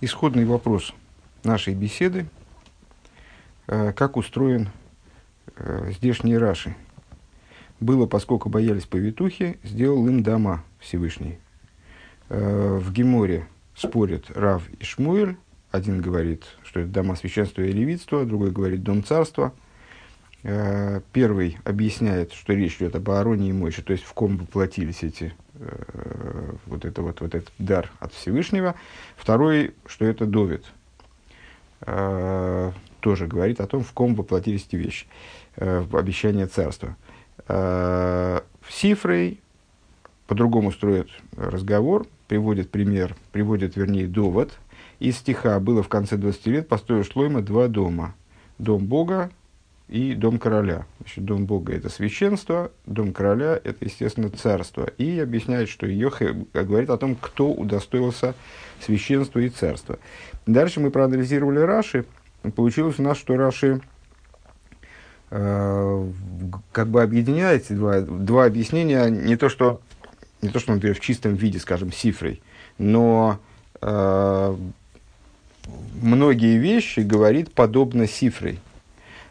исходный вопрос нашей беседы, э, как устроен э, здешний Раши. Было, поскольку боялись повитухи, сделал им дома Всевышний. Э, в Геморе спорят Рав и Шмуэль. Один говорит, что это дома священства и левитства, другой говорит дом царства. Первый объясняет, что речь идет об Аароне и Мойше, то есть в ком воплотились эти Э, вот, это вот, вот этот дар от Всевышнего. Второй, что это Довид. Э, тоже говорит о том, в ком воплотились эти вещи. Э, обещание царства. Э, Сифрой по-другому строит разговор, приводит пример, приводит, вернее, довод. Из стиха было в конце 20 лет построил Шлойма два дома. Дом Бога и дом короля. Значит, дом Бога – это священство, дом короля – это, естественно, царство. И объясняет, что Йохе говорит о том, кто удостоился священства и царства. Дальше мы проанализировали Раши. Получилось у нас, что Раши э, как бы объединяет два, два объяснения. Не то, что, не то, что, например, в чистом виде, скажем, цифрой, но э, многие вещи говорит подобно цифрой.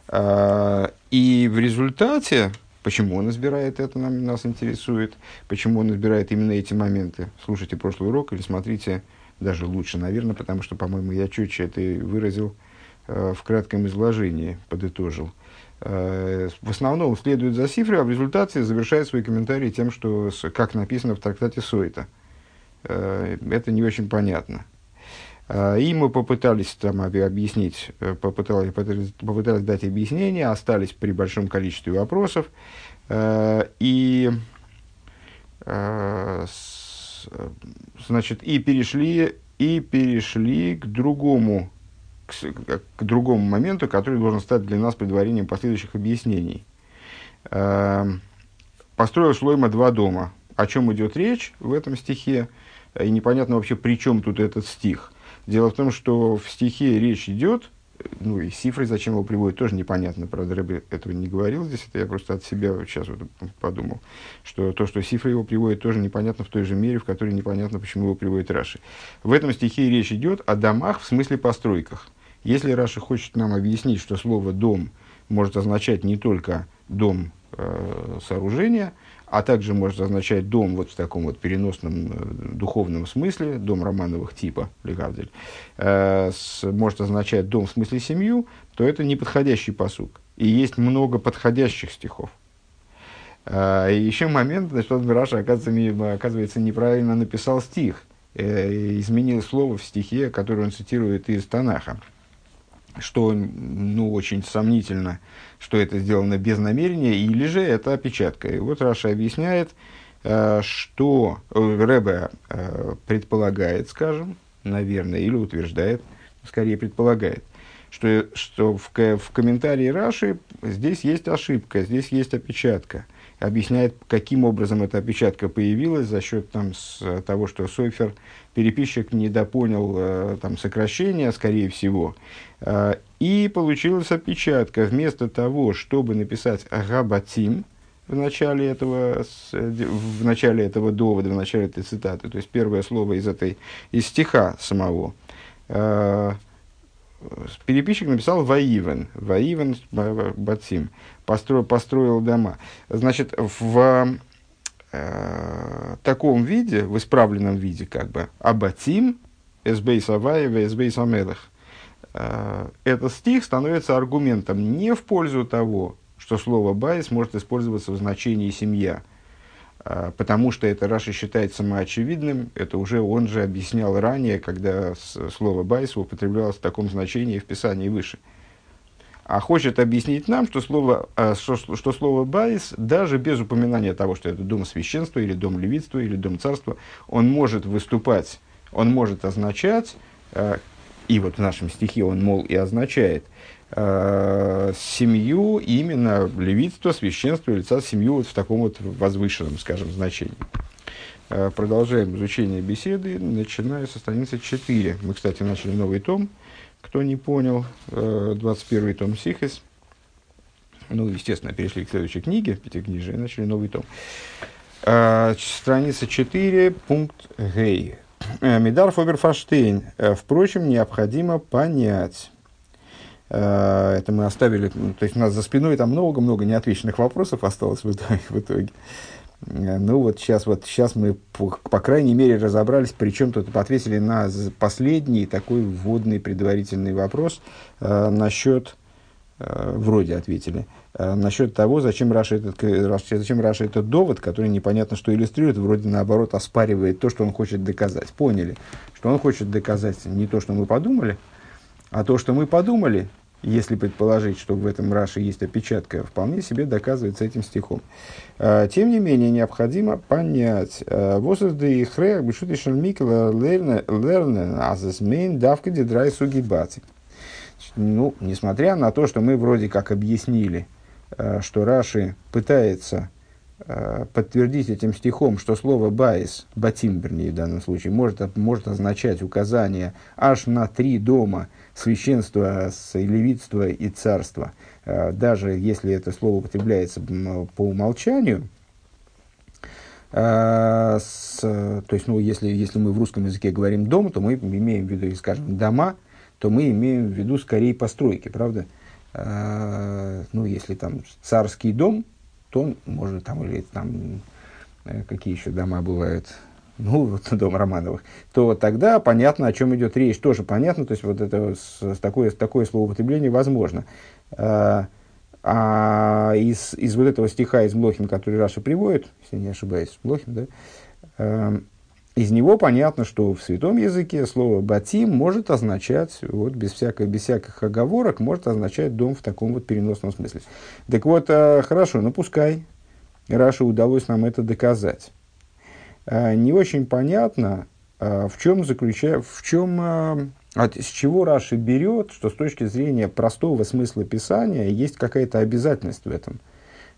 А, и в результате, почему он избирает это, нам, нас интересует, почему он избирает именно эти моменты. Слушайте прошлый урок или смотрите даже лучше, наверное, потому что, по-моему, я четче это выразил э, в кратком изложении, подытожил. Э, в основном следует за цифрой, а в результате завершает свой комментарий тем, что, как написано в трактате Сойта. Это не очень понятно. А, и мы попытались там объяснить, э, попытались, попытались дать объяснение, остались при большом количестве вопросов. Э, и, э, значит, и перешли, и перешли к другому, к, к другому моменту, который должен стать для нас предварением последующих объяснений. Построил Шлойма два дома. О чем идет речь в этом стихе? И непонятно вообще, при чем тут этот стих – Дело в том, что в стихе речь идет, ну и цифры, зачем его приводят, тоже непонятно. Правда, Рэбе этого не говорил здесь, это я просто от себя вот сейчас вот подумал, что то, что цифры его приводят, тоже непонятно в той же мере, в которой непонятно, почему его приводит Раши. В этом стихе речь идет о домах в смысле постройках. Если Раши хочет нам объяснить, что слово «дом» может означать не только дом э, сооружения, а также может означать дом вот в таком вот переносном э, духовном смысле, дом романовых типа, Легавдель, э, может означать дом в смысле семью, то это неподходящий פסוק. И есть много подходящих стихов. Э, и еще момент, что Раши, оказывается, оказывается, неправильно написал стих, изменил слово в стихе, который он цитирует из Танаха что ну, очень сомнительно, что это сделано без намерения, или же это опечатка. И вот Раши объясняет, э, что э, Ребе э, предполагает, скажем, наверное, или утверждает, скорее предполагает, что, что в, в комментарии Раши здесь есть ошибка, здесь есть опечатка. Объясняет, каким образом эта опечатка появилась за счет там, с, того, что Сойфер, переписчик, недопонял там, сокращения, скорее всего. А, и получилась опечатка. Вместо того, чтобы написать «габатим», в начале этого, в начале этого довода, в начале этой цитаты, то есть первое слово из, этой, из стиха самого, э, переписчик написал «ויבן», «ויבן בתים», построил, построил дома. Значит, в э, таком виде, в исправленном виде, как бы, «הבתים», «את בית הוי'», «את בית המלך», Э, этот стих становится аргументом не в пользу того, что слово «בית» может использоваться в значении «семья», э, потому что это Раши считает самоочевидным, это уже он же объяснял ранее, когда слово «בית» употреблялось в таком значении в Писании выше. А хочет объяснить нам, что слово, э, что, что слово «בית», даже без упоминания того, что это дом священства, или дом левитства, или дом царства, он может выступать, он может означать и вот в нашем стихе он, мол, и означает э, семью, именно левитство, священство лица семью вот в таком вот возвышенном, скажем, значении. Э, продолжаем изучение беседы, начиная со страницы 4. Мы, кстати, начали новый том, кто не понял, э, 21 том Сихес. Ну, естественно, перешли к следующей книге, пятикнижие, и начали новый том. Э, страница 4, пункт Гей. Мидар Фоберфаштейн. Впрочем, необходимо понять. Это мы оставили, то есть у нас за спиной там много-много неотвеченных вопросов осталось в итоге. В итоге. Ну вот сейчас, вот сейчас мы, по, по крайней мере, разобрались, причем тут ответили на последний такой вводный предварительный вопрос э, насчет, э, вроде ответили, э, насчет того, зачем Раши, этот, зачем Раши этот довод, который непонятно что иллюстрирует, вроде наоборот оспаривает то, что он хочет доказать. Поняли, что он хочет доказать не то, что мы подумали, а то, что мы подумали, если предположить, что в этом Раши есть опечатка, вполне себе доказывается этим стихом. А, тем не менее, необходимо понять, а, возрасты хрех бешутишен микла лернен азесмейн давка дидрай сугибати. Ну, несмотря на то, что мы вроде как объяснили, а, что Раши пытается подтвердить этим стихом, что слово «байс», «батим», вернее, в данном случае, может, может означать указание аж на три дома – священство, левитство и царство, э, даже если это слово употребляется по умолчанию, э, с, то есть, ну, если, если мы в русском языке говорим «дом», то мы имеем в виду, скажем, «дома», то мы имеем в виду скорее постройки, правда? Э, ну, если там царский дом, то можно там, или там, какие еще дома бывают, ну, вот, дом Романовых, то тогда понятно, о чем идет речь, тоже понятно, то есть вот это с, такое, такое словоупотребление возможно. А, а из, из вот этого стиха из Блохин, который Раша приводит, если не ошибаюсь, Блохин, да, а, из него понятно, что в святом языке слово «батим» может означать, вот, без, всякой, без всяких оговорок, может означать дом в таком вот переносном смысле. Так вот, а, хорошо, ну пускай Раше удалось нам это доказать. А, не очень понятно, а, в чем заключается, в чем, а, от, с чего Раши берет, что с точки зрения простого смысла Писания есть какая-то обязательность в этом.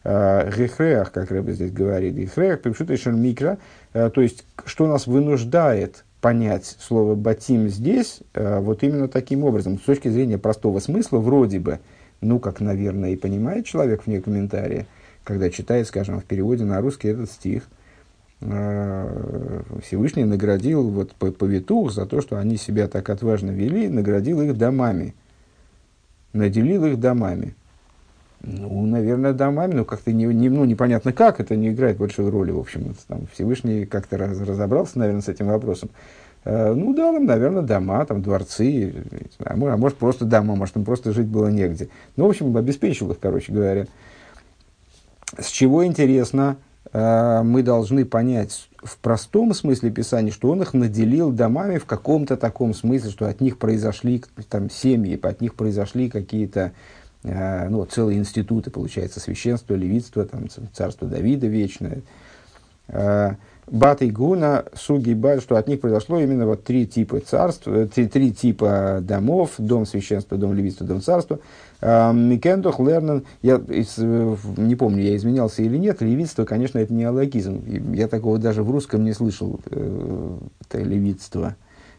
Гехреах, как Рэбе здесь говорит, гехреах, пипшутайшер микро, то есть, что нас вынуждает понять слово «батим» здесь, вот именно таким образом, с точки зрения простого смысла, вроде бы, ну, как, наверное, и понимает человек вне комментария, когда читает, скажем, в переводе на русский этот стих – Э, Всевышний наградил вот повитух за то, что они себя так отважно вели, наградил их домами, наделил их домами. Ну, наверное, домами, но как-то не, не, ну, непонятно как, это не играет большой роли, в общем. Там Всевышний как-то раз, разобрался, наверное, с этим вопросом. Э, ну, дал им, наверное, дома, там, дворцы, а может, а может, просто дома, может, им просто жить было негде. Ну, в общем, обеспечил их, короче говоря. С чего интересно, Э, мы должны понять в простом смысле Писания, что он их наделил домами в каком-то таком смысле, что от них произошли там, семьи, от них произошли какие-то э, ну, целые институты, получается, священство, левитство, там, царство Давида вечное. Э, Бат и Гуна, Суги Бат, что от них произошло именно вот три типа царств, три, три типа домов, дом священства, дом левитства, дом царства – Микендох Лернен, я э, не помню, я изменялся или нет, левитство, конечно, это не алогизм. Я такого даже в русском не слышал, э, это левитство,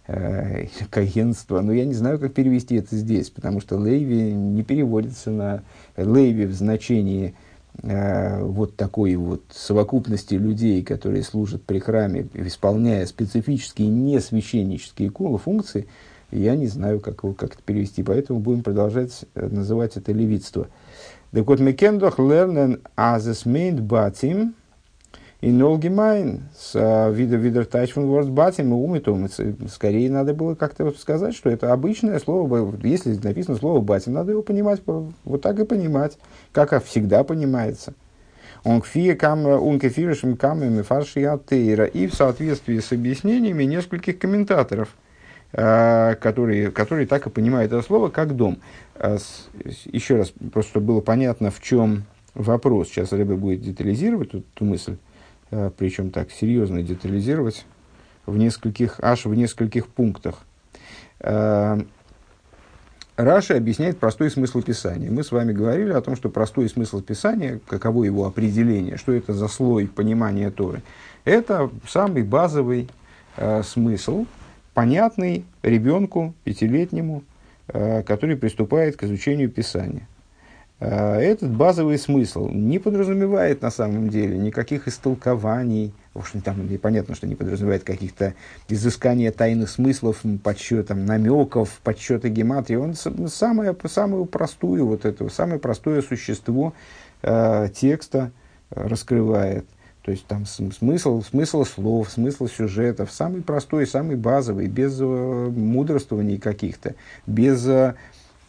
э, кагенство. Но я не знаю, как перевести это здесь, потому что лейви не переводится на лейви в значении вот такой вот совокупности людей, которые служат при храме, исполняя специфические не священнические функции – я не знаю, как, его, как это перевести, поэтому будем продолжать э, называть это левитство. Так вот, Мекендох лернен азес мейнд батим и нолгимайн с вида видер тайчфун ворд батим и умитум. Скорее надо было как-то сказать, что это обычное слово, если написано слово батим, надо его понимать, вот так и понимать, как всегда понимается. Он кфия кам ункефиришем камами фарши И в соответствии с объяснениями нескольких комментаторов – Э, которые, которые так и понимают это слово как дом. Э, еще раз, просто было понятно, в чем вопрос. Сейчас Рэбе будет детализировать эту, мысль, причем так серьезно детализировать в нескольких, аж в нескольких пунктах. Раша объясняет простой смысл Писания. Мы с вами говорили о том, что простой смысл Писания, каково его определение, что это за слой понимания Торы, это самый базовый э, смысл, понятный ребенку пятилетнему, э, который приступает к изучению Писания. Этот базовый смысл не подразумевает на самом деле никаких истолкований, в общем, там понятно, что не подразумевает каких-то изыскания тайных смыслов, подсчетом намеков, подсчета гематрии. Он самое, самую простую вот это, самое простое существо э, текста раскрывает. То есть там смысл, смысл слов, смысл сюжетов, самый простой, самый базовый, без э, мудрствований каких-то, без э,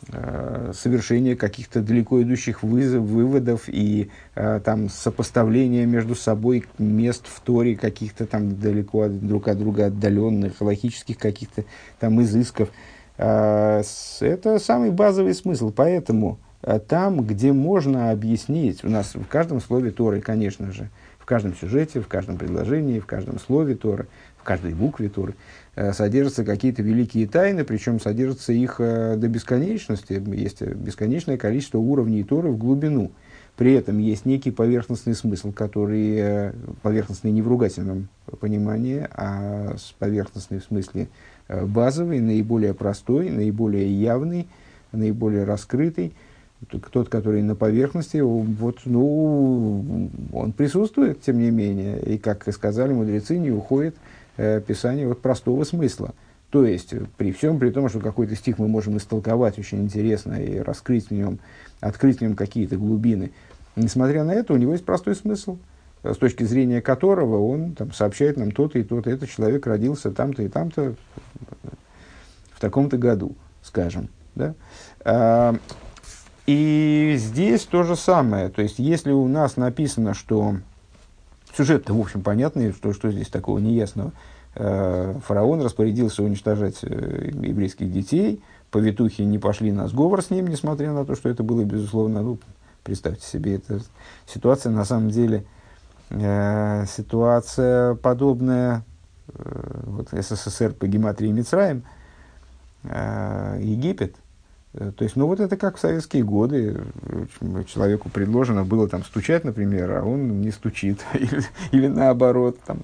Э, совершения каких-то далеко идущих вызов, выводов и э, там сопоставления между собой мест в Торе каких-то там далеко от, друг от друга отдаленных, логических каких-то там изысков. Э, это самый базовый смысл. Поэтому там, где можно объяснить, у нас в каждом слове Торы, конечно же, в каждом сюжете, в каждом предложении, в каждом слове Торы, в каждой букве Торы – содержатся какие-то великие тайны, причем содержатся их э, до бесконечности. Есть бесконечное количество уровней Торы в глубину. При этом есть некий поверхностный смысл, который э, поверхностный не в ругательном понимании, а поверхностный в смысле базовый, наиболее простой, наиболее явный, наиболее раскрытый. Тот, который на поверхности, вот, ну, он присутствует, тем не менее, и, как сказали мудрецы, не уходит э, Писание вот простого смысла. То есть, при всем при том, что какой-то стих мы можем истолковать очень интересно и раскрыть в нем, открыть в нем какие-то глубины, несмотря на это, у него есть простой смысл, с точки зрения которого он там, сообщает нам то-то и то-то. Этот человек родился там-то и там-то в таком-то году, скажем. Да? А, и здесь то же самое. То есть, если у нас написано, что Сюжет-то, в общем, понятный, что, что здесь такого неясного. Э, фараон распорядился уничтожать э, еврейских детей, повитухи не пошли на сговор с ним, несмотря на то, что это было, безусловно, ну, представьте себе, это ситуация, на самом деле, э, ситуация подобная, вот СССР по гематрии Мицраем, Египет, то есть, ну вот это как в советские годы. Человеку предложено было там стучать, например, а он не стучит. Или, или наоборот, там,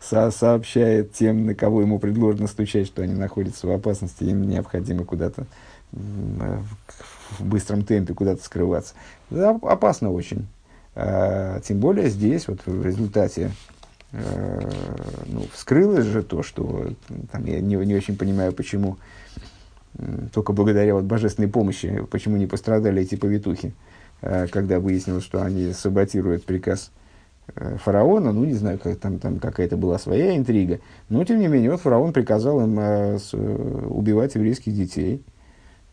со сообщает тем, на кого ему предложено стучать, что они находятся в опасности, им необходимо куда-то в быстром темпе куда-то скрываться. Это опасно очень. А, тем более здесь, вот в результате э, ну, вскрылось же то, что там, я не, не очень понимаю, почему только благодаря вот божественной помощи, почему не пострадали эти повитухи, э, когда выяснилось, что они саботируют приказ э, фараона, ну, не знаю, как, там, там какая-то была своя интрига, но, тем не менее, вот фараон приказал им э, убивать еврейских детей,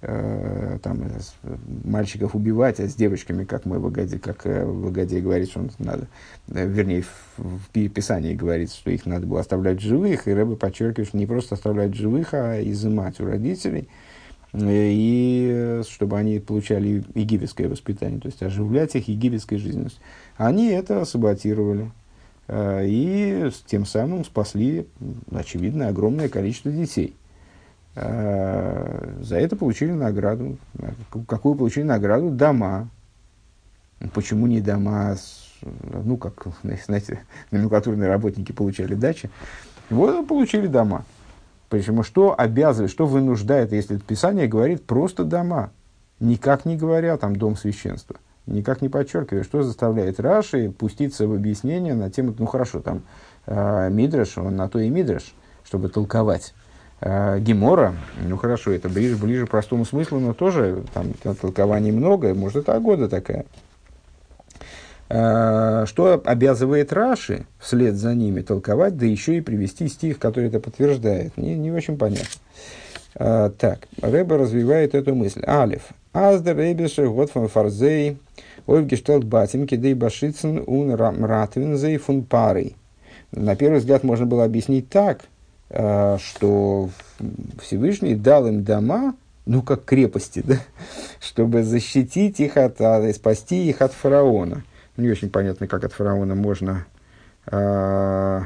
там, э, мальчиков убивать, а с девочками, как в Агаде, как э, в Агаде говорит, что надо, э, вернее, в, в Писании говорится, что их надо было оставлять живых, и Рэбе подчеркивает, что не просто оставлять живых, а изымать у родителей, э, и чтобы они получали египетское воспитание, то есть оживлять их египетской жизненностью. Они это саботировали. Э, и тем самым спасли, очевидно, огромное количество детей. Э, за это получили награду. Какую получили награду? Дома. Почему не дома, ну, как, знаете, номенклатурные работники получали дачи. Вот получили дома. Почему? Что обязывает, что вынуждает, если Писание говорит просто дома, никак не говоря там дом священства, никак не подчеркивая, что заставляет Раши пуститься в объяснение на тему, ну хорошо, там э, Мидраш, он на то и Мидраш, чтобы толковать Гемора, ну хорошо, это ближе, ближе к простому смыслу, но тоже там толкований много, может, это года такая. Э, что обязывает Раши вслед за ними толковать, да еще и привести стих, который это подтверждает. Не, не очень понятно. Э, так, Рэба развивает эту мысль. Алиф. Аздер Ребеше вот фон фарзей ойвгештелт батим кидей башицен ун ратвинзей фун парой. На первый взгляд можно было объяснить так – Э, что Всевышний дал им дома, ну, как крепости, да, чтобы защитить их от, от спасти их от фараона. Не очень понятно, как от фараона можно э,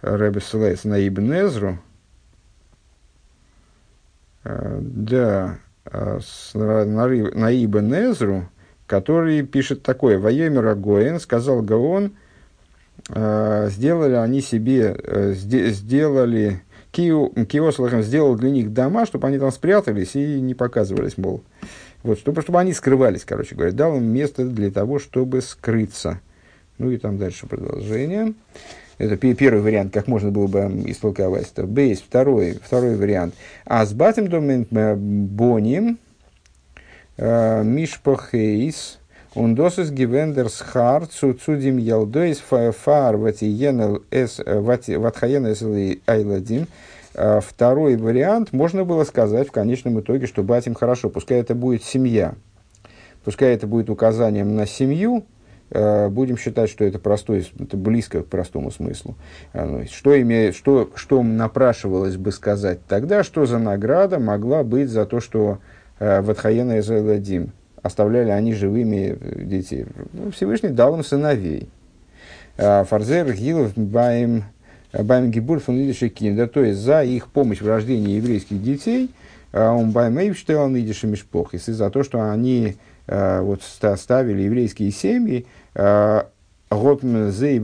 Рэбе ссылается на Ибн Эзру. Э, да, на, на Ибн Эзру, который пишет такое. «Воемер Агоен, сказал Гаон, сделали они себе, э, сделали, Киослахам сделал для них дома, чтобы они там спрятались и не показывались, мол. Вот, чтобы, чтобы они скрывались, короче говоря. Дал им место для того, чтобы скрыться. Ну и там дальше продолжение. Это первый вариант, как можно было бы истолковать это. Бейс, второй, второй вариант. А с батем домен э, боним э, мишпохейс он досыс гивендерс хар цу цудим ялдойс фар ватиенел эс ватхаена эс айладим. Второй вариант можно было сказать в конечном итоге, что батим хорошо, пускай это будет семья, пускай это будет указанием на семью, Э, будем считать, что это простой, это близко к простому смыслу. Э, ну, что, имеет, что, что напрашивалось бы сказать тогда, что за награда могла быть за то, что Ватхаена и Зайладим оставляли они живыми детей. Ну, Всевышний дал им сыновей. Фарзер Гилов Байм Байм Гибур фон да, то есть за их помощь в рождении еврейских детей, он Байм Эйвштейл Идиши Мишпох, и за то, что они вот ставили еврейские семьи Готм зейб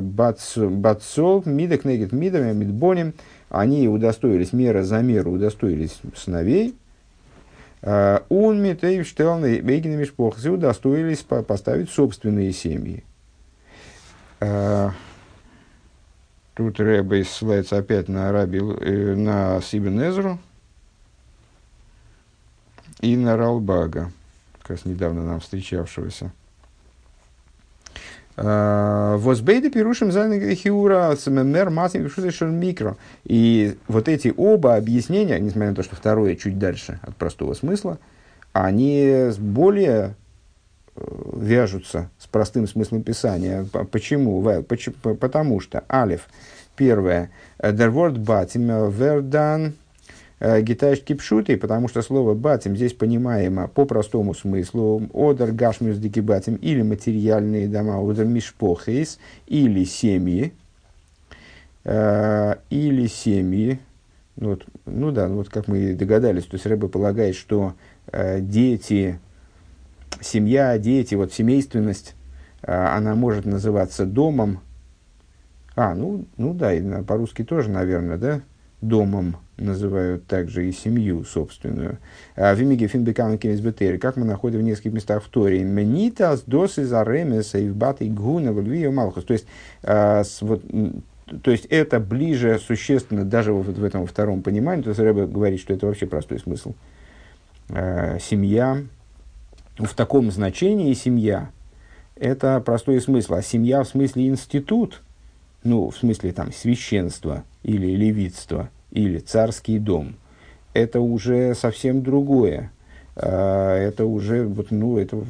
бацол, мидок негет мидами, мидбоним. Они удостоились мера за меру, удостоились сыновей. Он митейв штелны бейгин мишпохсы удостоились поставить собственные семьи. Тут Рэбе ссылается опять на, Раби, э, на Сибенезру и на Ралбага, как раз недавно нам встречавшегося. Возбейда пирушим хиура мер матим микро. И вот эти оба объяснения, несмотря на то, что второе чуть дальше от простого смысла, они более э, вяжутся с простым смыслом писания. Почему? Потому что, алиф, первое, der word batim verdan Э, Гитайш кипшуты, потому что слово батим здесь понимаемо по простому смыслу. Одер гашмюс батим или материальные дома, одер мишпохейс или семьи, э, или семьи. Ну вот, ну да, вот как мы догадались, то есть Рэбе полагает, что э, дети, семья, дети, вот семейственность, э, она может называться домом. А, ну, ну да, по-русски тоже, наверное, да, домом называют также и семью собственную. А Вимиги финбекам кемисбетери, как мы находим в нескольких местах в Торе. Менитас досы за ремеса и вбаты гуна в малхус. То есть, а, вот, то есть это ближе существенно даже вот в этом втором понимании. То есть Рэбе говорит, что это вообще простой смысл. А, семья, в таком значении семья, это простой смысл. А семья в смысле институт, ну, в смысле там священство или левитство – или царский дом, это уже совсем другое. А, это уже, вот, ну, это в,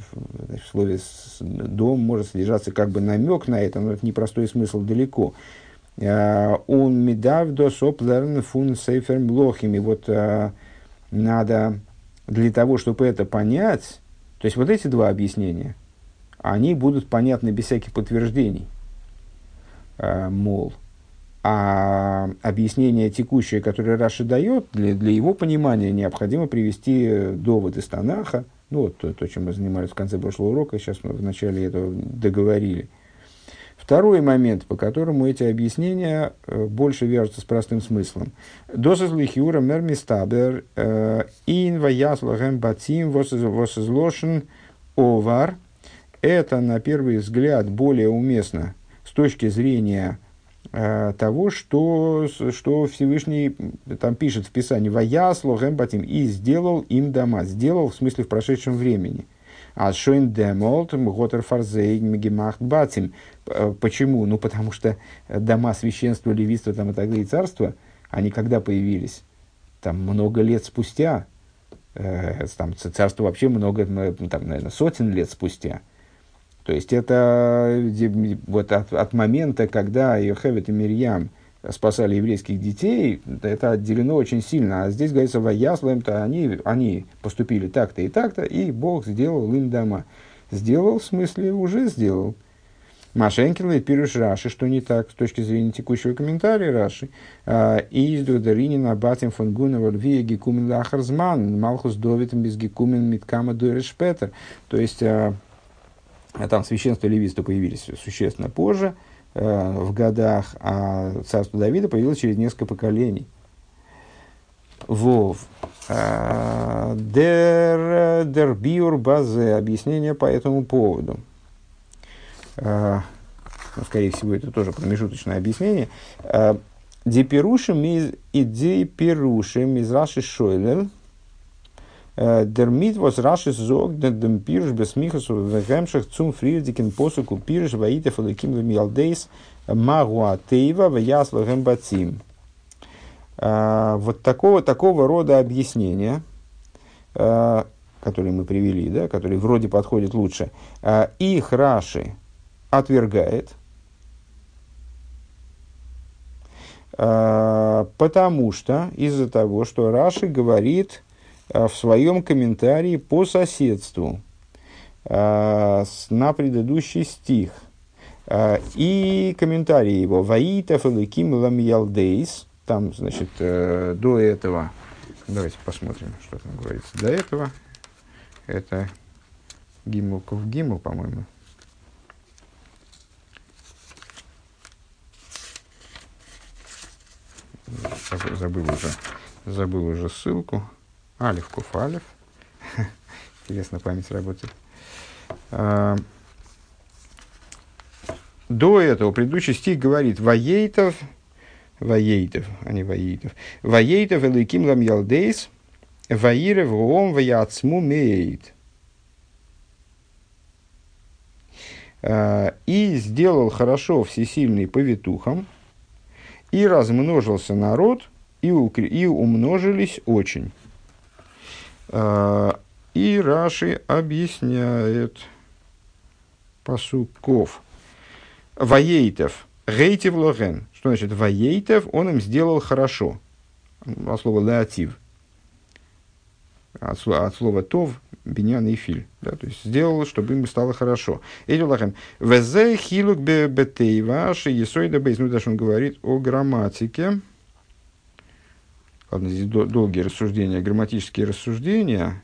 слове «дом» может содержаться как бы намек на это, но это непростой смысл далеко. А, Он медав до соплерн фун сейфер млохими. Вот а, надо для того, чтобы это понять, то есть вот эти два объяснения, они будут понятны без всяких подтверждений. Мол, а объяснение текущее, которое Раши дает, для, для его понимания необходимо привести доводы из Танаха. Ну, вот то, то, чем мы занимались в конце прошлого урока, сейчас мы в начале этого договорили. Второй момент, по которому эти объяснения э, больше вяжутся с простым смыслом. Досыз лихиура мермистабер э, ин ваяслагем батим восизлошен овар. Это, на первый взгляд, более уместно с точки зрения Э, того, что, что Всевышний там пишет в Писании «Ваясло гэмбатим» и сделал им дома. Сделал в смысле в прошедшем времени. А шойн демолт готер фарзей мегемахт батим. Э, почему? Ну, потому что дома священства, левиства там, и так далее, и царства, они когда появились? Там много лет спустя. Э, там царство вообще много, там, наверное, сотен лет спустя. То есть это вот от, от момента, когда Йохевет и Мирьям спасали еврейских детей, это отделено очень сильно. А здесь говорится, в то они, они поступили так-то и так-то, и Бог сделал им дома. Сделал, в смысле, уже сделал. Машенкин и пируш Раши, что не так с точки зрения текущего комментария Раши. А, из Даринина Батим фон Гунова Львия Гекумен Лахарзман, Малхус Довитом без Гекумен Миткама Дуэрэш Петер. То есть, а там священство и левитство появились существенно позже, э, в годах, а царство Давида появилось через несколько поколений. Вов. Дер, дер биур базе. Объяснение по этому поводу. Ну, скорее всего, это тоже промежуточное объяснение. Диперушим из идей перушим из Раши Шойлер. Дермит воз Раши зог дем пируш бесмихас вегемшах цум фрирдикен посуку пируш ваитев алаким вемиалдейс магуа тейва ваясла гембацим. Вот такого, такого рода объяснения, которые мы привели, да, которые вроде подходят лучше, их Раши отвергает – потому что из-за того, что Раши говорит в своем комментарии по соседству а, на предыдущий стих. И комментарий его «Ваитов эликим ламьялдейс» Там, значит, э, до этого, давайте посмотрим, что там говорится. До этого, это Гимл Гимл, по-моему, забыл уже, забыл уже ссылку. Алиф Куф Алиф. Интересно, память работает. А, до этого предыдущий стих говорит «Ваейтов», «Ваейтов», а не «Ваейтов», «Ваейтов элейким лам ялдейс, ваирев гоом ваяцму меет». А, «И сделал хорошо всесильный повитухам, и размножился народ, и, укр... и умножились очень. А, и Раши объясняет посуков. Ваейтов, гейтив логен. Что значит ваейтов? Он им сделал хорошо. От слова леатив. От слова, от слова тов Бенян и Филь. Да, то есть сделал, чтобы им стало хорошо. Эти лахем. Везе хилук бетейва ши есойда бейс. Ну, даже он говорит о грамматике. Ладно, здесь долгие рассуждения, грамматические рассуждения.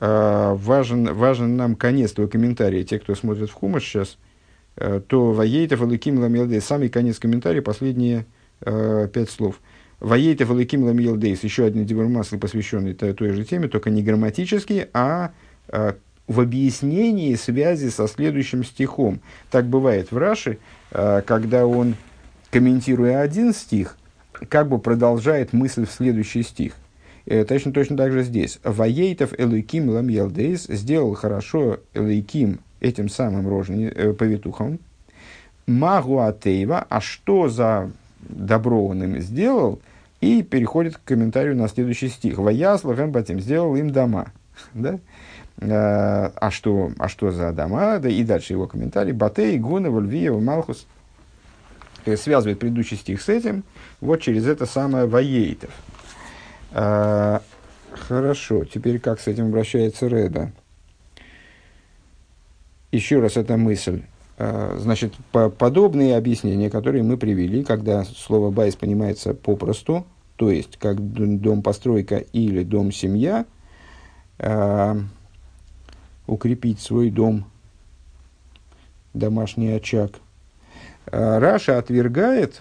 А, важен, важен нам конец этого комментария. Те, кто смотрит в Хумаш сейчас, а, то Ваейтов Алыким Ламелдей, самый конец комментария, последние а, пять слов – Ваейтов Алыким Ламил Дейс, еще один дебормасл, посвященный той, той же теме, только не грамматически, а, а в объяснении связи со следующим стихом. Так бывает в Раше, а, когда он, комментируя один стих, как бы продолжает мысль в следующий стих. Э, точно, точно так же здесь. Ваейтов Элейким Дейс сделал хорошо Элейким этим самым рожни, э, повитухом. Магу а что за добро он им сделал – и переходит к комментарию на следующий стих. «Ваяс лахем батим» сделал им дома. да? а, а, что, а что за дома? Да, и дальше его комментарий. Батей, Гуна, Вольвиев, Малхус. Связывает предыдущий стих с этим. Вот через это самое Ваейтов. А, хорошо. Теперь как с этим обращается Реда? Еще раз эта мысль. А, значит, по подобные объяснения, которые мы привели, когда слово «байс» понимается попросту, то есть как дом-постройка или дом-семья, э, укрепить свой дом, домашний очаг. Э, Раша отвергает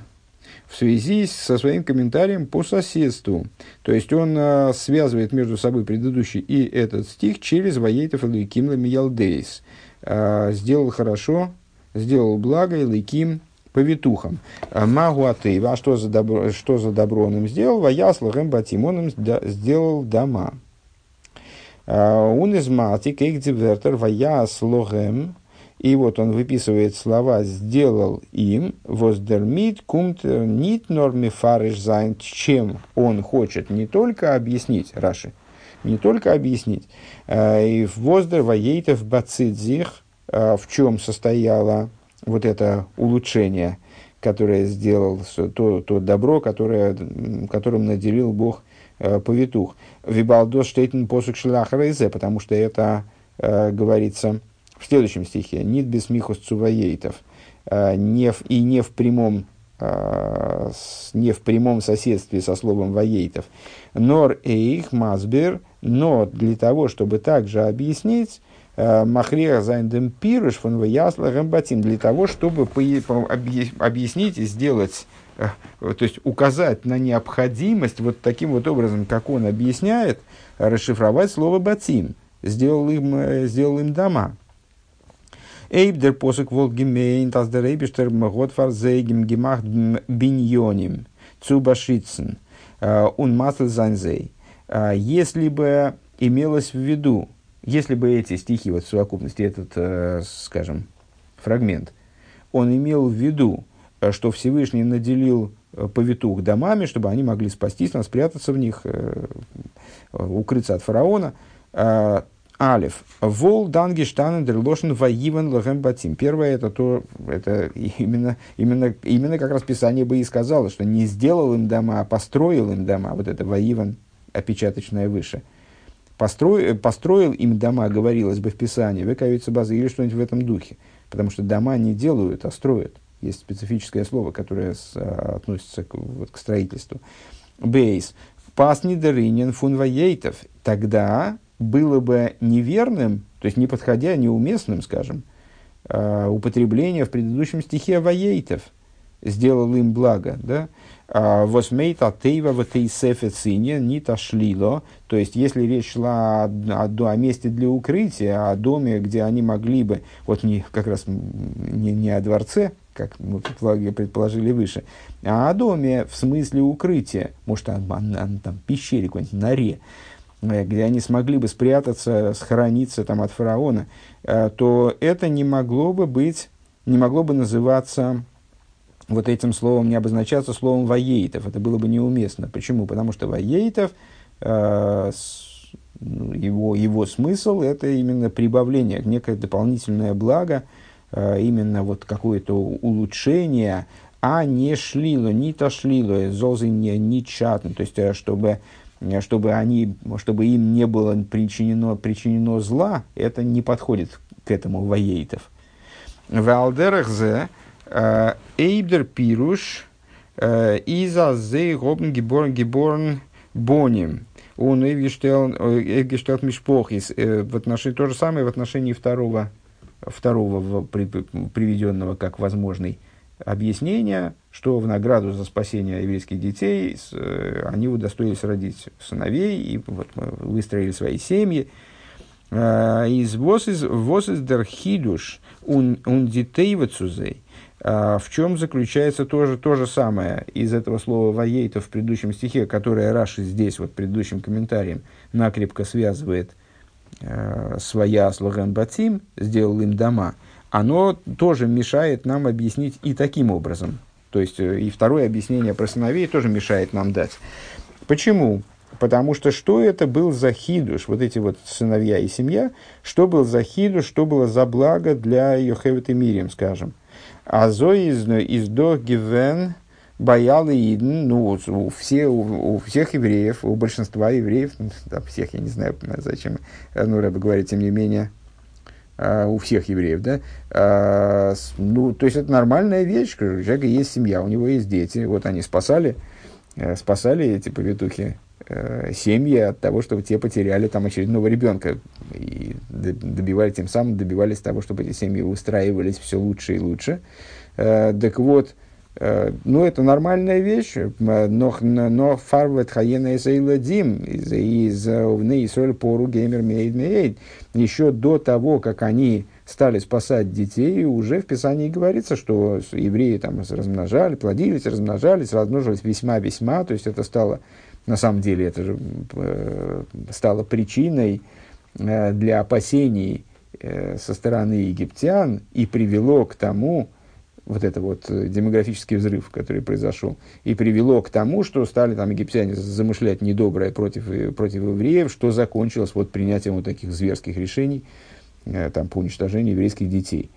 в связи со своим комментарием по соседству. То есть он э, связывает между собой предыдущий и этот стих через «Ваейтов и Лейким Ламиялдейс». Э, сделал хорошо, сделал благо, и Лейким – повитухам. Магу атеева, а что за добро, что за добро он им сделал? Ваясла гэмбатим, он им сделал дома. А, он из мати, кейк дивертер, ваяс логем, и вот он выписывает слова «сделал им», «воздермит кумт нит норме фариш зайн», чем он хочет не только объяснить, Раши, не только объяснить, а, и воздер воейтов бацидзих, в чем состояла вот это улучшение, которое сделал, то, то добро, которое, которым наделил Бог э, повитух. וויבאלד ס'שטייט אין פסוק שלאחרי זה, потому что это э, говорится в следующем стихе. ניט בסמיכות צו וייטב. Э, не в, и не в прямом э, не в прямом соседстве со словом וייטב. נאר אויך מסביר, но для того, чтобы также объяснить, Э, מכריח זיין דעם פירוש פון ויעש להם בתים для того, чтобы объяснить и сделать то есть указать на необходимость вот таким вот образом, как он объясняет, расшифровать слово «батим», сделал им, сделал им дома. Эйб дер посок вол гемейн, тас дер эйбиштер мгот фарзейгем гемахт биньоним, цубашицен, он масл занзей. Если бы имелось в виду, если бы эти стихи, вот в совокупности, этот, э, скажем, фрагмент, он имел в виду, э, что Всевышний наделил э, повитух домами, чтобы они могли спастись, спрятаться в них, укрыться от фараона. Алиф. Вол дангештан дерлошен ваиван лахем батим. Первое это то, это именно, именно, именно как раз Писание бы и сказало, что не сделал им дома, а построил им дома. Вот это ваиван опечаточное выше – построил, построил им дома, говорилось бы в Писании, выковица базы или что-нибудь в этом духе. Потому что дома не делают, а строят. Есть специфическое слово, которое с, а, относится к, вот, к строительству. Бейс. Пас недоринен фун воейтов. Тогда было бы неверным, то есть не подходя, неуместным, скажем, э, употребление в предыдущем стихе воейтов. Сделал им благо, да? А, Восмейта тейва в тейсефецине не ташлило. То есть, если речь шла о, о, о месте для укрытия, о доме, где они могли бы, вот не, как раз не, не о дворце, как мы предположили выше, а о доме в смысле укрытия, может, там, пещере, какой-нибудь норе, где они смогли бы спрятаться, сохраниться там, от фараона, э, то это не могло бы быть, не могло бы называться вот этим словом не обозначаться словом воейтов. Это было бы неуместно. Почему? Потому что воейтов, э, ну, его, его смысл – это именно прибавление, некое дополнительное благо, э, именно вот какое-то улучшение, а не шлило, не ташлило, зозы не, не чатно. То есть, э, чтобы, чтобы, они, чтобы им не было причинено, причинено зла, это не подходит к этому воейтов. В Алдерахзе – Э, Эйбдер Пируш э, Иза Зей Робн Геборн Геборн Боним. Он Эвгештелт Мишпохис. Э, в отношении, то же самое в отношении второго, второго приведенного как возможный объяснение, что в награду за спасение еврейских детей они удостоились родить сыновей и вот, выстроили свои семьи. Из вос из хидуш ун детей вацузей. А, в чем заключается тоже то же самое из этого слова «воейта» в предыдущем стихе, которое Раши здесь, вот предыдущим комментарием, накрепко связывает э, своя слоган Батим, сделал им дома, оно тоже мешает нам объяснить и таким образом. То есть э, и второе объяснение про сыновей тоже мешает нам дать. Почему? Потому что что это был за хидуш, вот эти вот сыновья и семья, что был за хидуш, что было за благо для Йохевет и Мирием, скажем. А зои из, до гивен боялы идн, ну, у, все, у, у всех евреев, у большинства евреев, ну, да, всех, я не знаю, зачем, ну, Рэбе говорит, тем не менее, у всех евреев, да, uh, ну, то есть это нормальная вещь, у человека есть семья, у него есть дети, вот они спасали, uh, спасали эти повитухи Э, семьи от того, чтобы те потеряли там очередного ребенка. И добивали, тем самым добивались того, чтобы эти семьи устраивались все лучше и лучше. Э, так вот, э, ну, это нормальная вещь, но, но фарвет хаена дим из овны Исраиль пору геймер мейд Еще до того, как они стали спасать детей, уже в Писании говорится, что евреи там размножали, плодились, размножались, размножились весьма-весьма, то есть это стало на самом деле это же э, стало причиной э, для опасений э, со стороны египтян и привело к тому, вот это вот демографический взрыв, который произошел, и привело к тому, что стали там египтяне замышлять недоброе против, против евреев, что закончилось вот принятием вот таких зверских решений там, по уничтожению еврейских детей.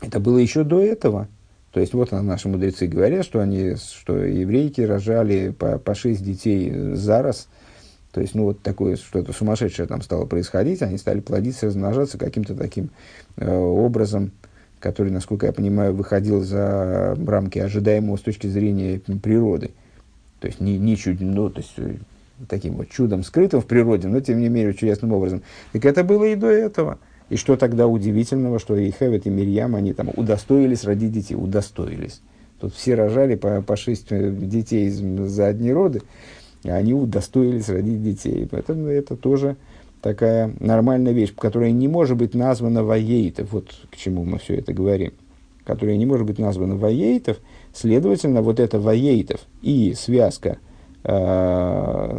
Это было еще до этого. То есть вот наши мудрецы говорят, что, они, что еврейки рожали по, по шесть детей за раз. То есть, ну, вот такое что-то сумасшедшее там стало происходить. Они стали плодиться, размножаться каким-то таким э, образом, который, насколько я понимаю, выходил за рамки ожидаемого с точки зрения природы. То есть, не, не чуть, ну, то есть, э, таким вот чудом скрытым в природе, но, тем не менее, чудесным образом. Так это было и до этого. И что тогда удивительного, что и Хевет, и Мирьям, они там удостоились родить детей, удостоились. Тут все рожали по, по шесть детей за одни роды, и они удостоились родить детей. Поэтому это тоже такая нормальная вещь, которая не может быть названа וייטב. Вот к чему мы все это говорим. Которая не может быть названа וייטב. Следовательно, вот это וייטב и связка – Э,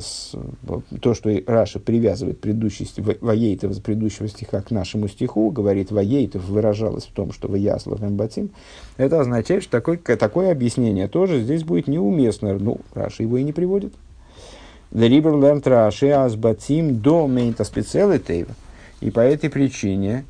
то, что Раши привязывает предыдущий וייטב с предыдущего стиха к нашему стиху, говорит וייטב выражалось в том, что ויעש להם בתים, это означает, что такое, такое объяснение тоже здесь будет неуместно. Ну, Раши его и не приводит. Rashi as Batim do meinta speciality. И по этой причине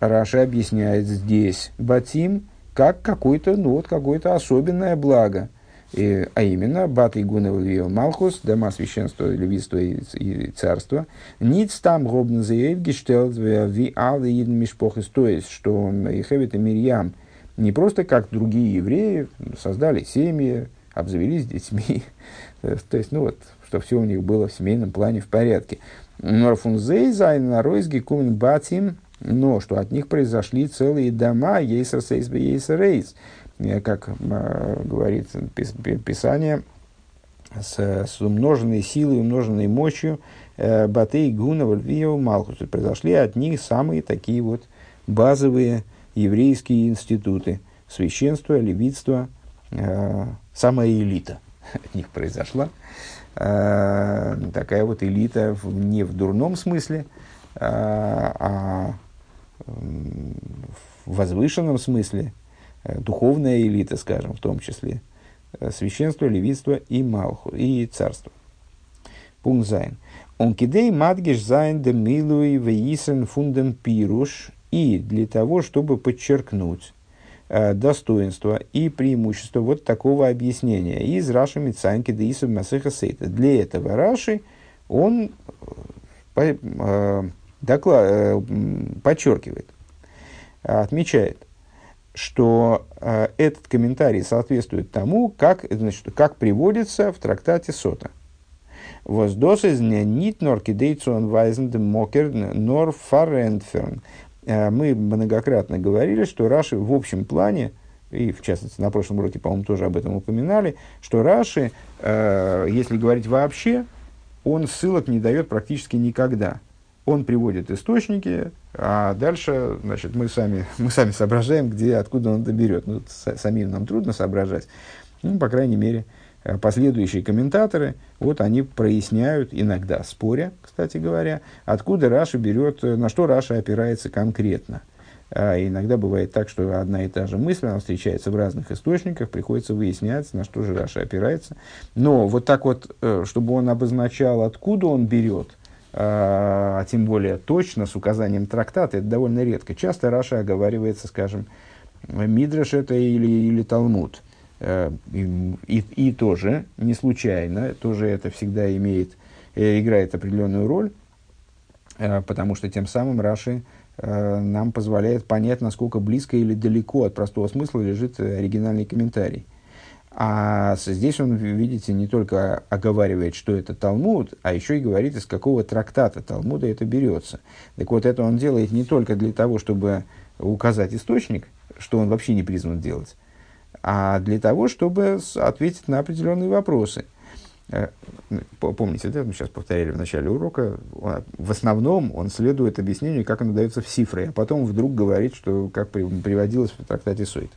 Раша объясняет здесь Батим как какое-то, ну вот, какое-то особенное благо – и, а именно, Бат Игунов Львио Малхус, дома священства, левитства и, и царства, ниц там гробн заев гештелт ви алы идн мишпохис, то есть, что Ихевит и Мирьям не просто как другие евреи создали семьи, обзавелись детьми, то есть, ну вот, что все у них было в семейном плане в порядке. נאר פון זיי זיינען ארויסגעקומען בתים, но что от них произошли целые дома, יתר שאת ויתר עוז, как э, говорит Писание, с, с умноженной силой, умноженной мощью э, בתי כהונה ולויה ומלכות. Произошли от них самые такие вот базовые еврейские институты. Священство, левитство, э, самая элита от них произошла. Э, такая вот элита в, не в дурном смысле, э, а в возвышенном смысле, Э, духовная элита, скажем, в том числе, э, священство, левитство и малху, и царство. Пункт Зайн. Он кидей мадгиш зайн де милуи веисен фундем пируш. И для того, чтобы подчеркнуть достоинство и преимущество вот такого объяснения из Раши Мицанки да Исов Масыха Сейта. Для этого Раши он по, э, доклад, э, подчеркивает, отмечает, что э, этот комментарий соответствует тому, как, значит, как приводится в трактате Сота. Воздос из нит нор кидейцуан вайзен мокер нор фарентферн. Э, мы многократно говорили, что Раши в общем плане, и в частности на прошлом уроке, по-моему, тоже об этом упоминали, что Раши, э, если говорить вообще, он ссылок не дает практически никогда он приводит источники, а дальше значит, мы, сами, мы сами соображаем, где, откуда он доберет. Ну, самим нам трудно соображать. Ну, по крайней мере, последующие комментаторы, вот они проясняют, иногда споря, кстати говоря, откуда Раши берет, э, на что Раши опирается конкретно. А иногда бывает так, что одна и та же мысль, она встречается в разных источниках, приходится выяснять, на что же Раши опирается. Но вот так вот, э, чтобы он обозначал, откуда он берет, а, а тем более точно с указанием трактата, это довольно редко. Часто Раши оговаривается, скажем, Мидраш это или, или Талмуд. Э, и, и, тоже, не случайно, тоже это всегда имеет, э, играет определенную роль, э, потому что тем самым Раши нам позволяет понять, насколько близко или далеко от простого смысла лежит оригинальный комментарий. А здесь он, видите, не только оговаривает, что это Талмуд, а еще и говорит, из какого трактата Талмуда это берется. Так вот, это он делает не только для того, чтобы указать источник, что он вообще не призван делать, а для того, чтобы ответить на определенные вопросы. Э, помните, да, мы сейчас повторяли в начале урока, в основном он следует объяснению, как оно дается в цифры, а потом вдруг говорит, что как приводилось в трактате Сойт.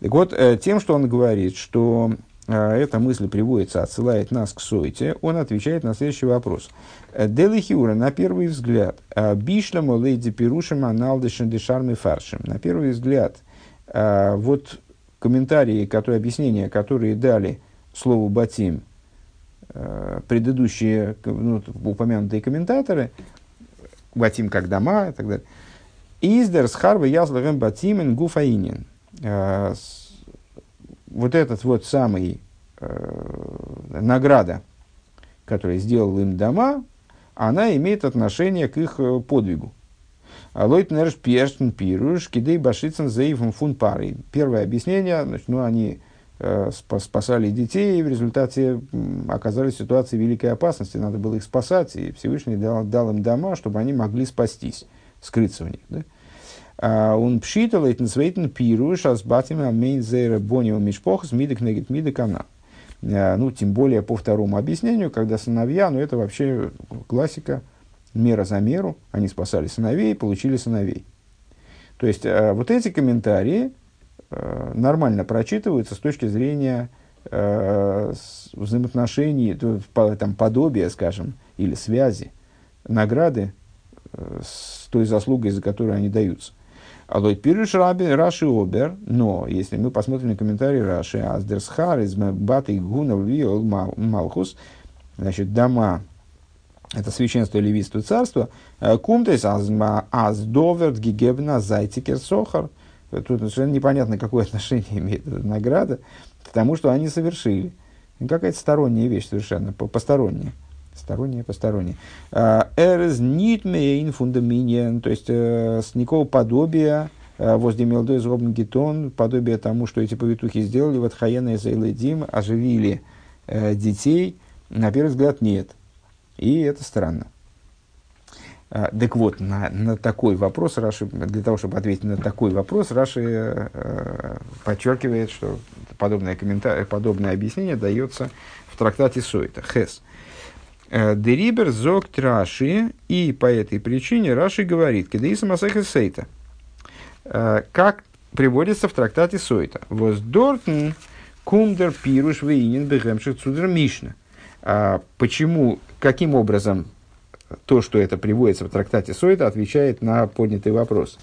Так вот, э, тем, что он говорит, что э, эта мысль приводится, отсылает нас к Сойте, он отвечает на следующий вопрос. «Э, Делихиура, на первый взгляд, бишлам лейди пирушим аналдышен дешарми фаршим. На первый взгляд, вот комментарии, которые, объяснения, которые дали слову батим, предыдущие ну, упомянутые комментаторы, батим как дома и так далее, Издер с харвы язлагем батимен гуфаинин э, вот этот вот самый э, награда, которую сделал им дома, она имеет отношение к их э, подвигу. Лойтнерш пьерштен пируш, кидей башицен заивом фун парой. Первое объяснение, значит, ну, они э, спасали детей, и в результате оказались в ситуации великой опасности, надо было их спасать, и Всевышний дал, дал им дома, чтобы они могли спастись, скрыться в них. Да? Он пшитал на свейтен пируш, а с батями амейн зейра бонио мишпохас мидек негет мидек она. Ну, тем более по второму объяснению, когда сыновья, ну, это вообще классика, мера за меру, они спасали сыновей, получили сыновей. То есть, вот эти комментарии нормально прочитываются с точки зрения взаимоотношений, там, подобия, скажем, или связи, награды с той заслугой, за которую они даются. Алой пируш раби Раши Обер, но если мы посмотрим на комментарий Раши, Аздерсхар из Баты Гунов Малхус, значит, дома, это священство левитство царства, э, кумтес аздоверт гигебна зайтикер сохар. Тут совершенно непонятно, какое отношение имеет эта награда к тому, что они совершили. Какая-то сторонняя вещь совершенно, посторонняя. Сторонние, посторонние. А, Эрз нитмейн фундаминен, то есть э, с никакого подобия э, возле Мелдой зробн гетон, подобие тому, что эти повитухи сделали, вот Хаена и Зайледим оживили э, детей, на первый взгляд нет. И это странно. А, так вот, на, на такой вопрос Раши, для того, чтобы ответить на такой вопрос, Раши э, подчеркивает, что подобное, комментарий, подобное объяснение дается в трактате Сойта, Хес. Э, Дерибер зог Раши, и по этой причине Раши говорит, кедеиса масеха сейта, э, как приводится в трактате Сойта. Воздортн кумдер пируш вейнин бегемших цудер мишна. А почему, каким образом то, что это приводится в трактате Сойта, отвечает на поднятый вопрос?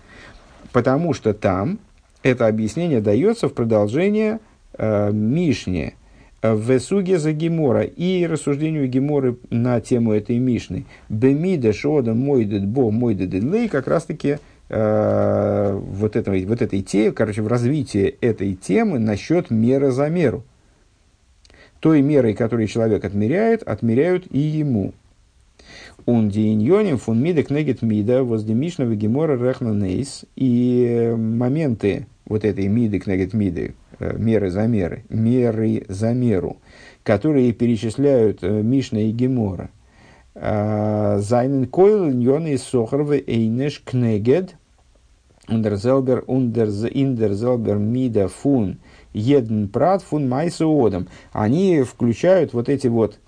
Потому что там это объяснение дается в продолжение э, Мишне, в Суге за Гемора и рассуждению Геморы на тему этой Мишны. Бемида шода мойдет бо мойдет лей как раз таки э, вот, этой, вот этой темы, короче, в развитии этой темы насчет меры за меру. Той мерой, которой человек отмеряет, отмеряют и ему. Он дииньоним фун мидек негет мида возле Мишного Гемора рехна нейс. И моменты вот этой миды кнегет миды, Э, меры за меры, меры за меру, которые перечисляют э, Мишна и Гемора. А, Зайнен койл ньон и сохарве эйнеш кнегед ундерзелбер ундерзелбер мида фун еден прат фун майсоодом. Они включают вот эти вот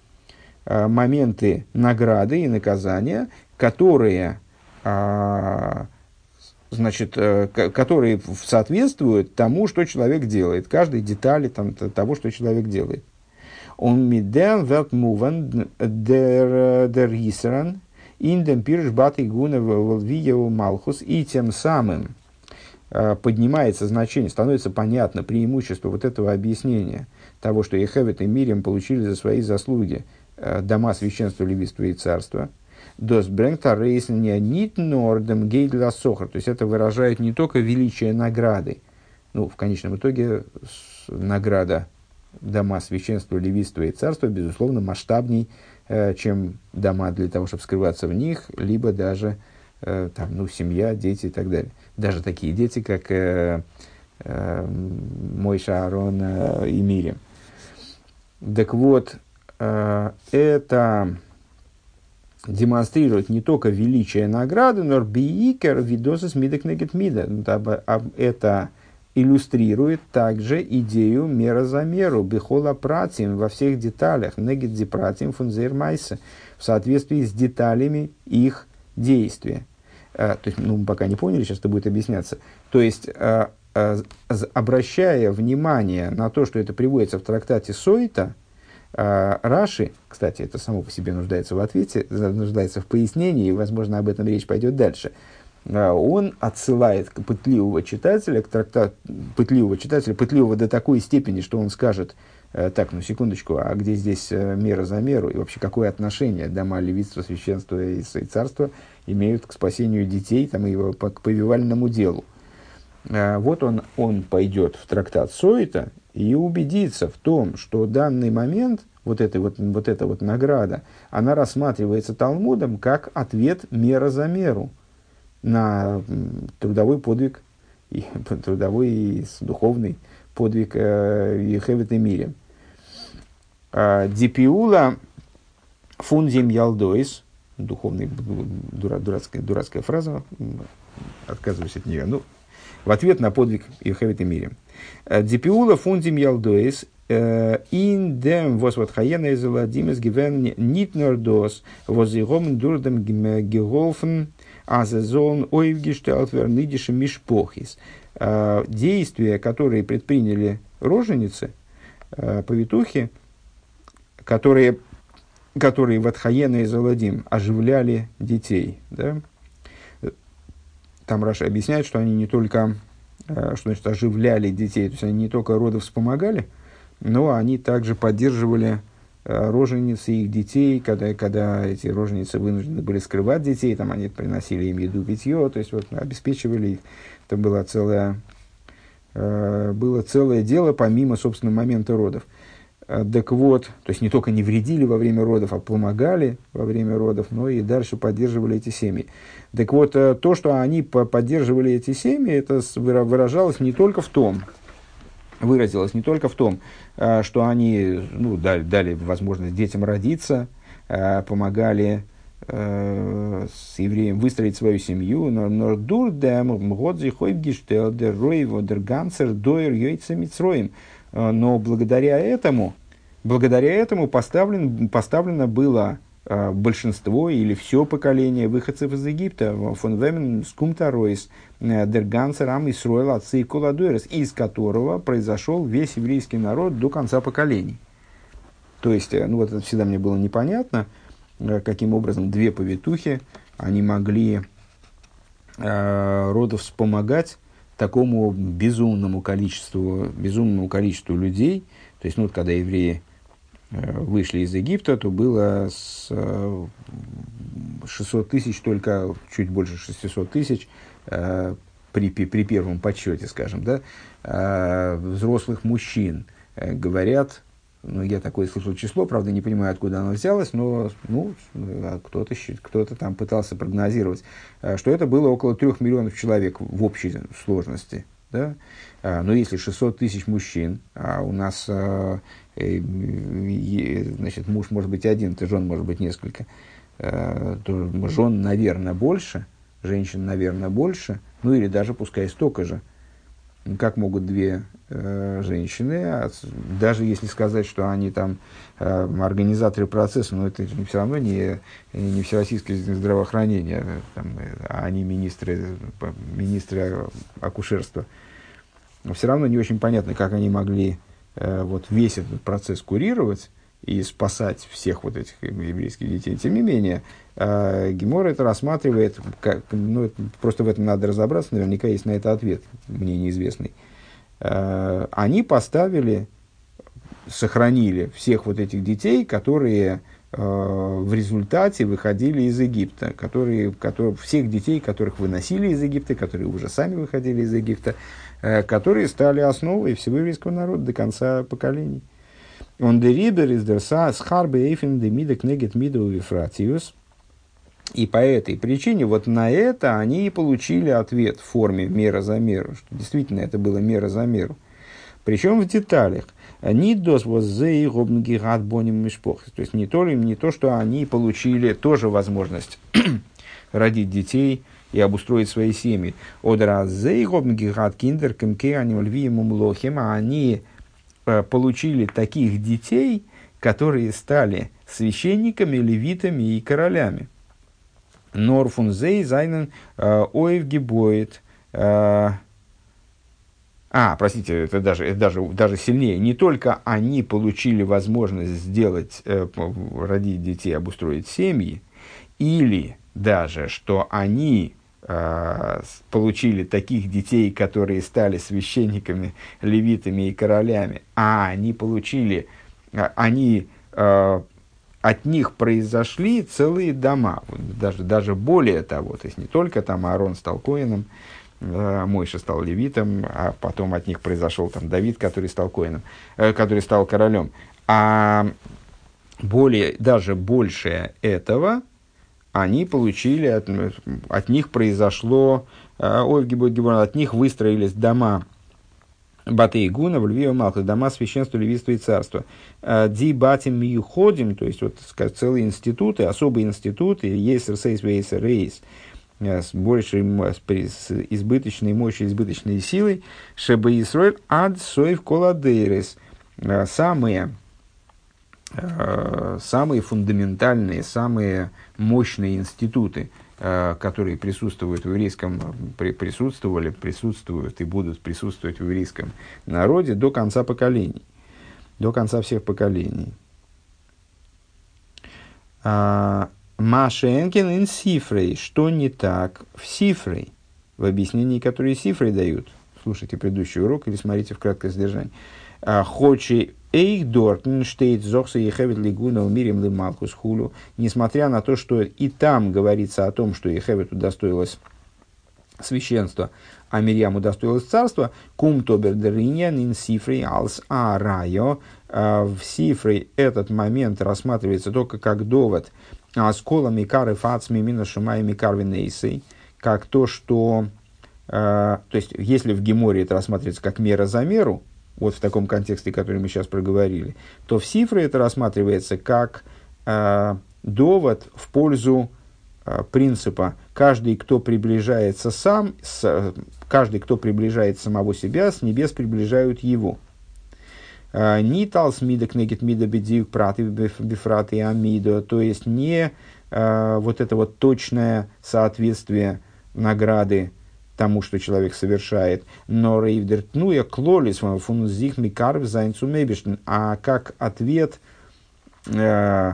а, моменты награды и наказания, которые а, значит, э, которые соответствуют тому, что человек делает, каждой детали там, того, что человек делает. Он миден велт муван дер рисеран индем пирш бат игуна волвиеву малхус, и тем самым э, поднимается значение, становится понятно преимущество вот этого объяснения того, что Ехевет и Мирим получили за свои заслуги э, дома священства, левиства и царства – Дос брэнгта рейснения нит нордем гейдла сохар. То есть это выражает не только величие награды. Ну, в конечном итоге награда дома священства, левиства и царства, безусловно, масштабней, э, чем дома для того, чтобы скрываться в них, либо даже э, там, ну, семья, дети и так далее. Даже такие дети, как э, э, мой Шаарон э, и Мирим. Так вот, э, это демонстрирует не только величие награды, но биикер видосис мидек негет мида. Это иллюстрирует также идею мера за меру, бихола пратим во всех деталях, негет дипратим фунзер майса, в соответствии с деталями их действия. А, то есть, ну, пока не поняли, сейчас это будет объясняться. То есть, а, а, обращая внимание на то, что это приводится в трактате Сойта, Раши, кстати, это само по себе нуждается в ответе, нуждается в пояснении, и, возможно, об этом речь пойдет дальше. Он отсылает пытливого читателя, к трактат, пытливого читателя, пытливого до такой степени, что он скажет, так, ну секундочку, а где здесь э, мера за меру, и вообще какое отношение дома левитства, священства и царства имеют к спасению детей там, и его, к повивальному делу. А, вот он, он пойдет в трактат Сойта и убедиться в том, что данный момент, вот, этой вот, вот эта вот награда, она рассматривается Талмудом как ответ мера за меру на трудовой подвиг, и, трудовой и духовный подвиг э, Ехевет и Мире. Дипиула фунзим ялдойс, духовный, дура, дурацкая, дурацкая фраза, отказываюсь от нее. Ну, в ответ на подвиг Иохевит и Мирим. Дипиула фундим ялдоис in dem was wat hayene is ladim is given nit nur dos was sie rom durch dem geholfen as er мишпохис действия которые предприняли роженицы повитухи которые которые в Атхаена и Заладим оживляли детей. Да? Там Раша объясняет, что они не только что значит, оживляли детей, то есть они не только родов вспомогали, но они также поддерживали э, роженицы их детей, когда, когда эти роженицы вынуждены были скрывать детей, там они приносили им еду, питье, то есть вот, обеспечивали их. Это было целое, э, было целое дело помимо, собственно, момента родов. Э, так вот, то есть не только не вредили во время родов, а помогали во время родов, но и дальше поддерживали эти семьи. Так вот, то, что они поддерживали эти семьи, это выражалось не только в том, выразилось не только в том, э, что они ну, дали, дали возможность детям родиться, э, помогали э, с евреем выстроить свою семью, но дур дем годзи хойбгиштел дер ройво дер гансер дойр йойца мицроим. Но благодаря этому, благодаря этому поставлен, поставлено было Э, большинство или все поколение выходцев из Египта, фон Вемен скумтаройс, э, дергансер ам Исруэл отцы Куладуэрес, из которого произошел весь еврейский народ до конца поколений. То есть, э, ну вот это всегда мне было непонятно, каким образом две повитухи, они могли э, родов вспомогать такому безумному количеству, безумному количеству людей. То есть, ну, вот, когда евреи Э, вышли из Египта, то было с 600 э, тысяч, только чуть больше 600 тысяч э, при, при первом подсчете, скажем, да, взрослых мужчин. Говорят, ну, я такое слышал число, правда, не понимаю, откуда оно взялось, но ну, кто-то, кто-то там пытался прогнозировать, что это было около трех миллионов человек в общей сложности. Да? Но если 600 тысяч мужчин, а у нас Э, значит, муж может быть один, то жен может быть несколько, э, то жен, наверное, больше, женщин, наверное, больше, ну или даже пускай столько же. Как могут две э, женщины, а даже если сказать, что они там э, организаторы процесса, но это все равно не, не всероссийское здравоохранение, там, а они министры, министры акушерства. Но все равно не очень понятно, как они могли Э, вот весь этот процесс курировать и спасать всех вот этих еврейских детей. Тем не менее, э, Гемор это рассматривает, как, ну, просто в этом надо разобраться, наверняка есть на это ответ, мне неизвестный. Э, они поставили, сохранили всех вот этих детей, которые в результате выходили из Египта, которые, которые, всех детей, которых выносили из Египта, которые уже сами выходили из Египта, Э, которые стали основой всего еврейского народа до конца поколений. Он дерибер из дерса с харбы эйфен де мидек негет миду вифратиус. И по этой причине вот на это они и получили ответ в форме мера за меру, что действительно это было мера за меру. Причем в деталях. Нидос воззей гад боним мишпох. То есть не то, не то, что они получили тоже возможность родить детей, и обустроить свои семьи. киндер они э, получили таких детей, которые стали священниками, левитами и королями. Норфун зей зайнен э, оевгибоет. Э, а, простите, это даже, это даже, даже сильнее. Не только они получили возможность сделать, родить детей, обустроить семьи, или даже, что они э, получили таких детей, которые стали священниками, левитами и королями, а они получили, э, они э, от них произошли целые дома, даже, даже более того, то есть не только там Аарон стал коином, э, Мойша стал левитом, а потом от них произошел там Давид, который стал коином, э, который стал королем, а более, даже больше этого – они получили, от, от них произошло, э, от них выстроились дома Батей Гуна, в Льве дома священства, левиства и царства. Ди Батим Юходим, то есть вот сказать, целые институты, особые институты, есть Рейс, Вейс, Рейс, с большей, с избыточной мощью, избыточной силой, Шеба Исроэль ад соев коладейрес. Самые, самые фундаментальные, самые мощные институты – Э, которые присутствуют в еврейском, присутствовали, присутствуют и будут присутствовать в еврейском народе до конца поколений, до конца всех поколений. А, Машенкин ин Сифрей. Что не так в Сифрей? В объяснении, которые Сифрей дают. Слушайте предыдущий урок или смотрите в краткое содержание. А, Хочи Эйх дортн штейт зохса ехевет лигуна умирим ли малхус хулю. Несмотря на то, что и там говорится о том, что ехевет удостоилась священства, а Мирьям удостоилось царства, кум тобер дериньян ин сифрей алс а райо. В сифрей этот момент рассматривается только как довод скола микары фацми мина шумай микар как то, что то есть, если в Геморе это рассматривается как мера за меру, вот в таком контексте, который мы сейчас проговорили, то в Сифре это рассматривается как э, довод в пользу э, принципа «каждый, кто приближается сам, с, каждый, кто приближает самого себя, с небес приближают его». Э, Ниталс мидок негет мида бедиюк праты бифраты амидо, то есть не э, вот это вот точное соответствие награды тому, что человек совершает. Но рейвдертнуя клолис фун зих микарв зайнцу мебишн. А как ответ, э,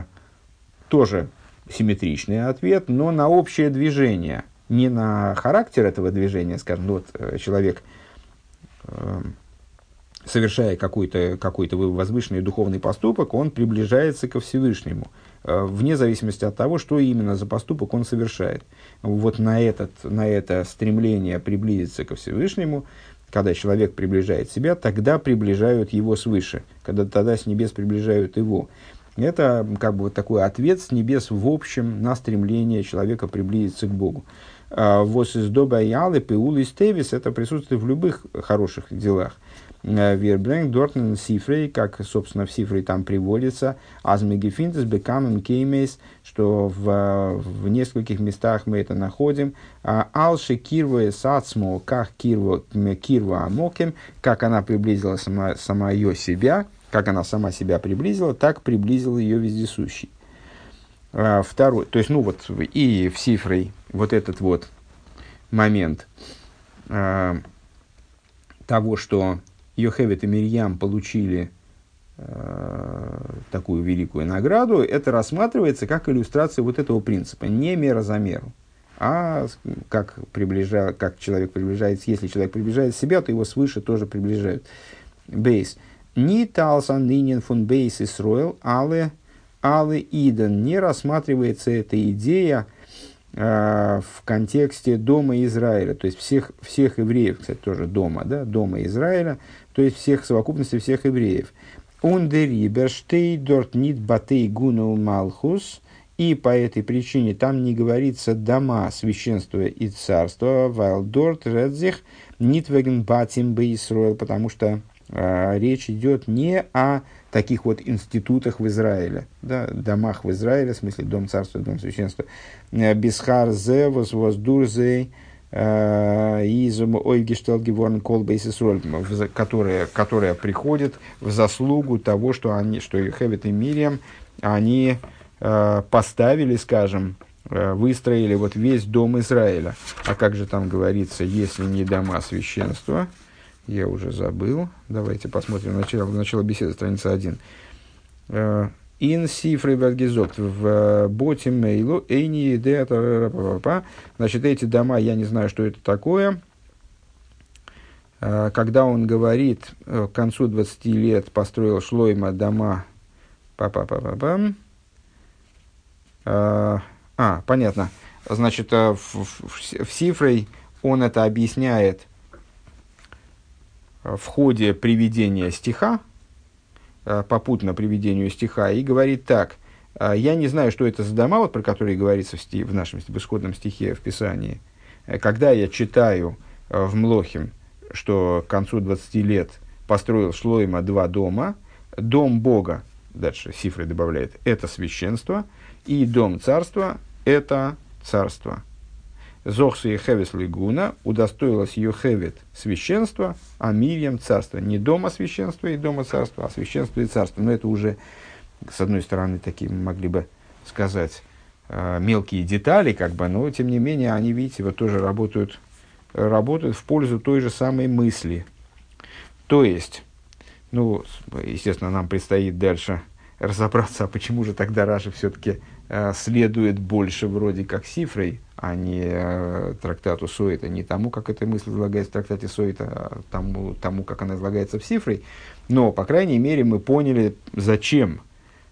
тоже симметричный ответ, но на общее движение. Не на характер этого движения, скажем, вот э, человек, э, совершая какой-то какой возвышенный духовный поступок, он приближается ко Всевышнему – вне зависимости от того, что именно за поступок он совершает. Вот на, этот, на это стремление приблизиться ко Всевышнему, когда человек приближает себя, тогда приближают его свыше, когда тогда с небес приближают его. Это как бы вот такой ответ с небес в общем на стремление человека приблизиться к Богу. און וואָס איז דאָ ביי אַלע פעולות טובות, это присутствует в любых хороших делах. ער ברענגט דאָרטן ספרי, как, собственно, в Сифрей там приводится, אַז מ'געפינט עס בכמה מקומות, что в, в нескольких местах мы это находим. אַז על שקירב את עצמו, как קרבו, קרבו המקום, как она приблизила сама, сама ее себя, как она сама себя приблизила, так приблизил ее вездесущий. А, второй, то есть, ну вот, и в Сифрей вот этот вот момент а, того, что Йохевит и Мирьям получили э, такую великую награду, это рассматривается как иллюстрация вот этого принципа. Не мера за меру, а как, приближа, как человек приближается. Если человек приближает себя, то его свыше тоже приближают. Бейс. Ни талсан нинен фун бейс Исроил, але, але иден. Не рассматривается эта идея, в контексте дома Израиля, то есть всех, всех евреев, кстати, тоже дома, да, дома Израиля, то есть всех совокупности всех евреев. Ундерибер дорт нит батей гуну малхус, и по этой причине там не говорится дома священства и царства, вайл дорт редзих нит веген батим потому что э, речь идет не о таких вот институтах в Израиле, да, домах в Израиле, в смысле дом царства, дом священства. Бисхар зе воздурзей, из Ойгештелгеворн Колбейсисроль, которая, которая приходит в заслугу того, что, они, что Хевит и Мириам, они э, поставили, скажем, э, выстроили вот весь дом Израиля. А как же там говорится, если не дома священства, я уже забыл, давайте посмотрим начало, начало беседы, страница 1. Ин сифры вальгизот в э, боте мейлу эйни идея Значит, эти дома, я не знаю, что это такое. Э, когда он говорит, э, к концу 20 лет построил Шлойма дома, па па па па а, понятно. Значит, в, в, в Сифрой он это объясняет в ходе приведения стиха, Э, попутно приведению стиха и говорит так. «Э, я не знаю, что это за дома, вот, про которые говорится в, стих, в нашем в исходном стихе в Писании. Э, когда я читаю в Млохим, что к концу 20 лет построил Шлойма два дома. Дом Бога, дальше Сифры добавляет, это священство, и дом царства – это царство. Зохсу и Хевес Лигуна удостоилась ее Хевет священства, а Мирьям царство. Не дома священства и дома царства, а священство и царство. Но это уже, с одной стороны, такие могли бы сказать э, мелкие детали, как бы, но тем не менее они, видите, вот тоже работают, работают в пользу той же самой мысли. То есть, ну, естественно, нам предстоит дальше разобраться, а почему же тогда Раша все-таки следует больше вроде как Сифрой, а не э, трактату Соита, не тому, как эта мысль излагается в трактате Соита, а тому, тому, как она излагается в Сифрой. Но, по крайней мере, мы поняли, зачем.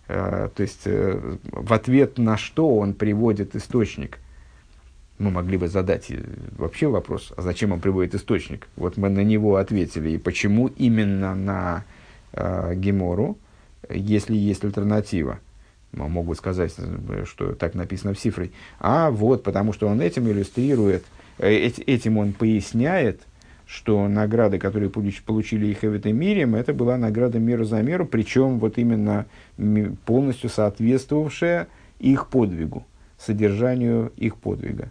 Э, то есть, э, в ответ на что он приводит источник. Мы могли бы задать э, вообще вопрос, а зачем он приводит источник? Вот мы на него ответили. И почему именно на э, Гемору, если есть альтернатива? Могут сказать, что так написано в цифре. А вот, потому что он этим иллюстрирует, э, этим он поясняет, что награды, которые получили их в этом мире, это была награда миру за меру, причем вот именно полностью соответствовавшая их подвигу, содержанию их подвига.